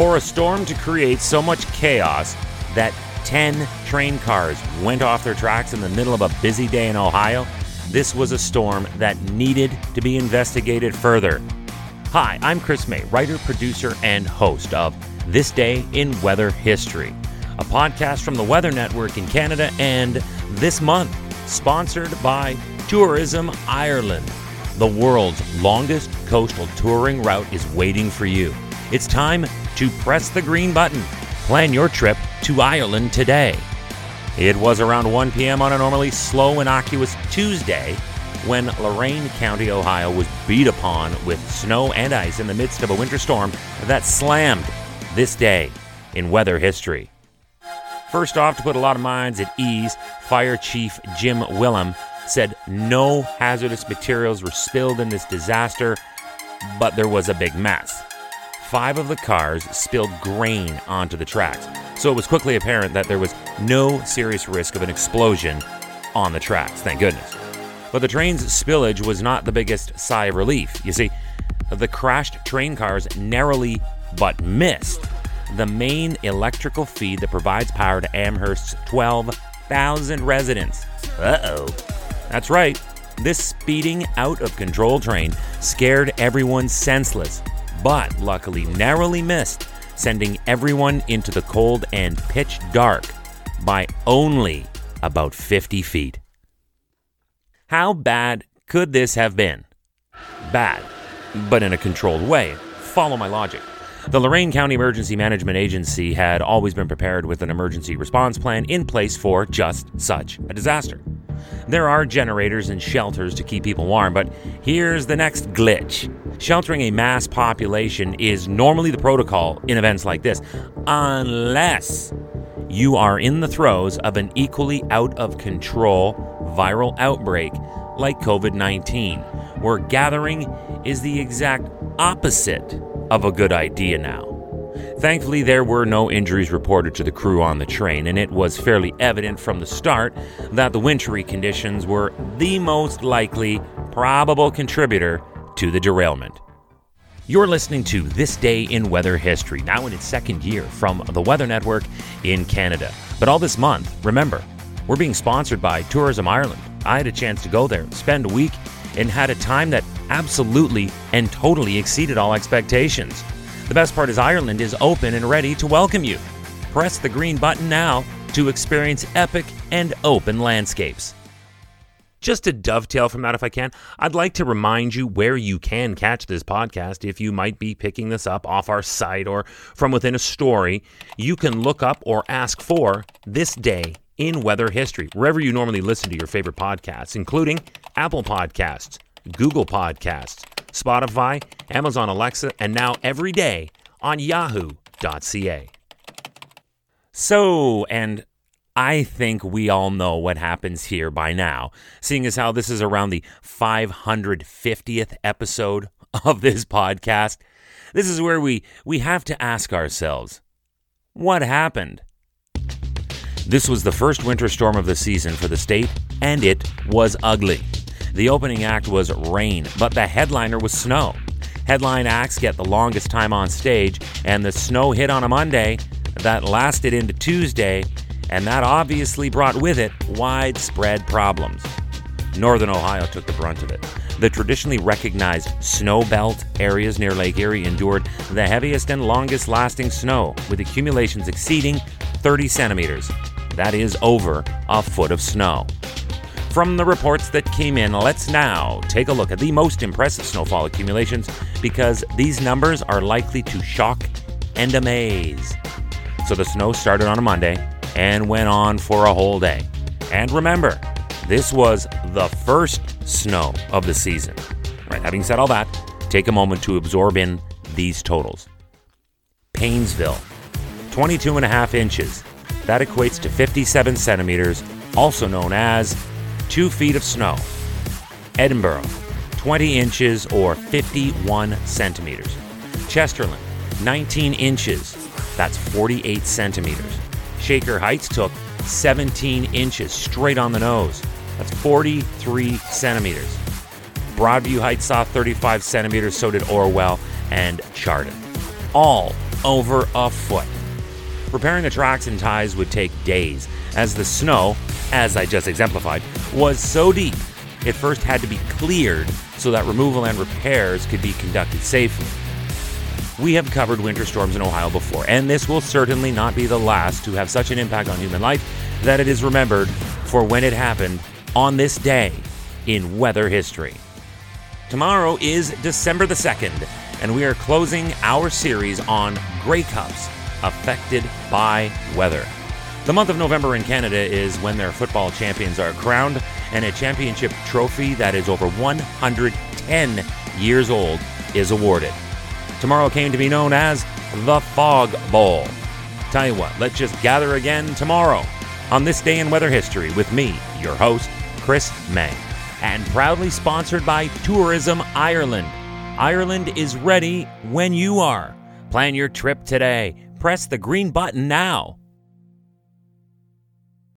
For a storm to create so much chaos that 10 train cars went off their tracks in the middle of a busy day in Ohio, this was a storm that needed to be investigated further. Hi, I'm Chris May, writer, producer, and host of This Day in Weather History, a podcast from the Weather Network in Canada and this month sponsored by Tourism Ireland. The world's longest coastal touring route is waiting for you. It's time to press the green button. Plan your trip to Ireland today. It was around 1 p.m. on a normally slow, innocuous Tuesday when Lorain County, Ohio was beat upon with snow and ice in the midst of a winter storm that slammed this day in weather history. First off, to put a lot of minds at ease, Fire Chief Jim Willem said no hazardous materials were spilled in this disaster, but there was a big mess. Five of the cars spilled grain onto the tracks, so it was quickly apparent that there was no serious risk of an explosion on the tracks, thank goodness. But the train's spillage was not the biggest sigh of relief. You see, the crashed train cars narrowly but missed the main electrical feed that provides power to Amherst's 12,000 residents. Uh oh. That's right, this speeding out of control train scared everyone senseless, but luckily narrowly missed, sending everyone into the cold and pitch dark by only about 50 feet. How bad could this have been? Bad, but in a controlled way. Follow my logic. The Lorain County Emergency Management Agency had always been prepared with an emergency response plan in place for just such a disaster. There are generators and shelters to keep people warm, but here's the next glitch. Sheltering a mass population is normally the protocol in events like this, unless you are in the throes of an equally out of control viral outbreak like COVID 19, where gathering is the exact opposite of a good idea now. Thankfully, there were no injuries reported to the crew on the train, and it was fairly evident from the start that the wintry conditions were the most likely probable contributor to the derailment. You're listening to This Day in Weather History, now in its second year from the Weather Network in Canada. But all this month, remember, we're being sponsored by Tourism Ireland. I had a chance to go there, spend a week, and had a time that absolutely and totally exceeded all expectations. The best part is Ireland is open and ready to welcome you. Press the green button now to experience epic and open landscapes. Just to dovetail from that, if I can, I'd like to remind you where you can catch this podcast. If you might be picking this up off our site or from within a story, you can look up or ask for This Day in Weather History, wherever you normally listen to your favorite podcasts, including Apple Podcasts, Google Podcasts, Spotify, Amazon Alexa, and now every day on yahoo.ca. So, and I think we all know what happens here by now, seeing as how this is around the 550th episode of this podcast. This is where we, we have to ask ourselves what happened? This was the first winter storm of the season for the state, and it was ugly. The opening act was rain, but the headliner was snow. Headline acts get the longest time on stage, and the snow hit on a Monday that lasted into Tuesday, and that obviously brought with it widespread problems. Northern Ohio took the brunt of it. The traditionally recognized snow belt areas near Lake Erie endured the heaviest and longest lasting snow, with accumulations exceeding 30 centimeters. That is over a foot of snow. From the reports that came in, let's now take a look at the most impressive snowfall accumulations because these numbers are likely to shock and amaze. So the snow started on a Monday and went on for a whole day. And remember, this was the first snow of the season. Right, having said all that, take a moment to absorb in these totals. Painesville, 22 and a half inches. That equates to 57 centimeters, also known as two feet of snow. Edinburgh, 20 inches or 51 centimeters. Chesterland, 19 inches. That's 48 centimeters. Shaker Heights took 17 inches straight on the nose. That's 43 centimeters. Broadview Heights saw 35 centimeters, so did Orwell and Chardon. All over a foot. Repairing the tracks and ties would take days, as the snow, as I just exemplified, was so deep it first had to be cleared so that removal and repairs could be conducted safely. We have covered winter storms in Ohio before, and this will certainly not be the last to have such an impact on human life that it is remembered for when it happened on this day in weather history. Tomorrow is December the 2nd, and we are closing our series on Grey Cups affected by weather. The month of November in Canada is when their football champions are crowned, and a championship trophy that is over 110 years old is awarded. Tomorrow came to be known as the Fog Bowl. Tell you what, let's just gather again tomorrow on this day in weather history with me, your host, Chris May, and proudly sponsored by Tourism Ireland. Ireland is ready when you are. Plan your trip today. Press the green button now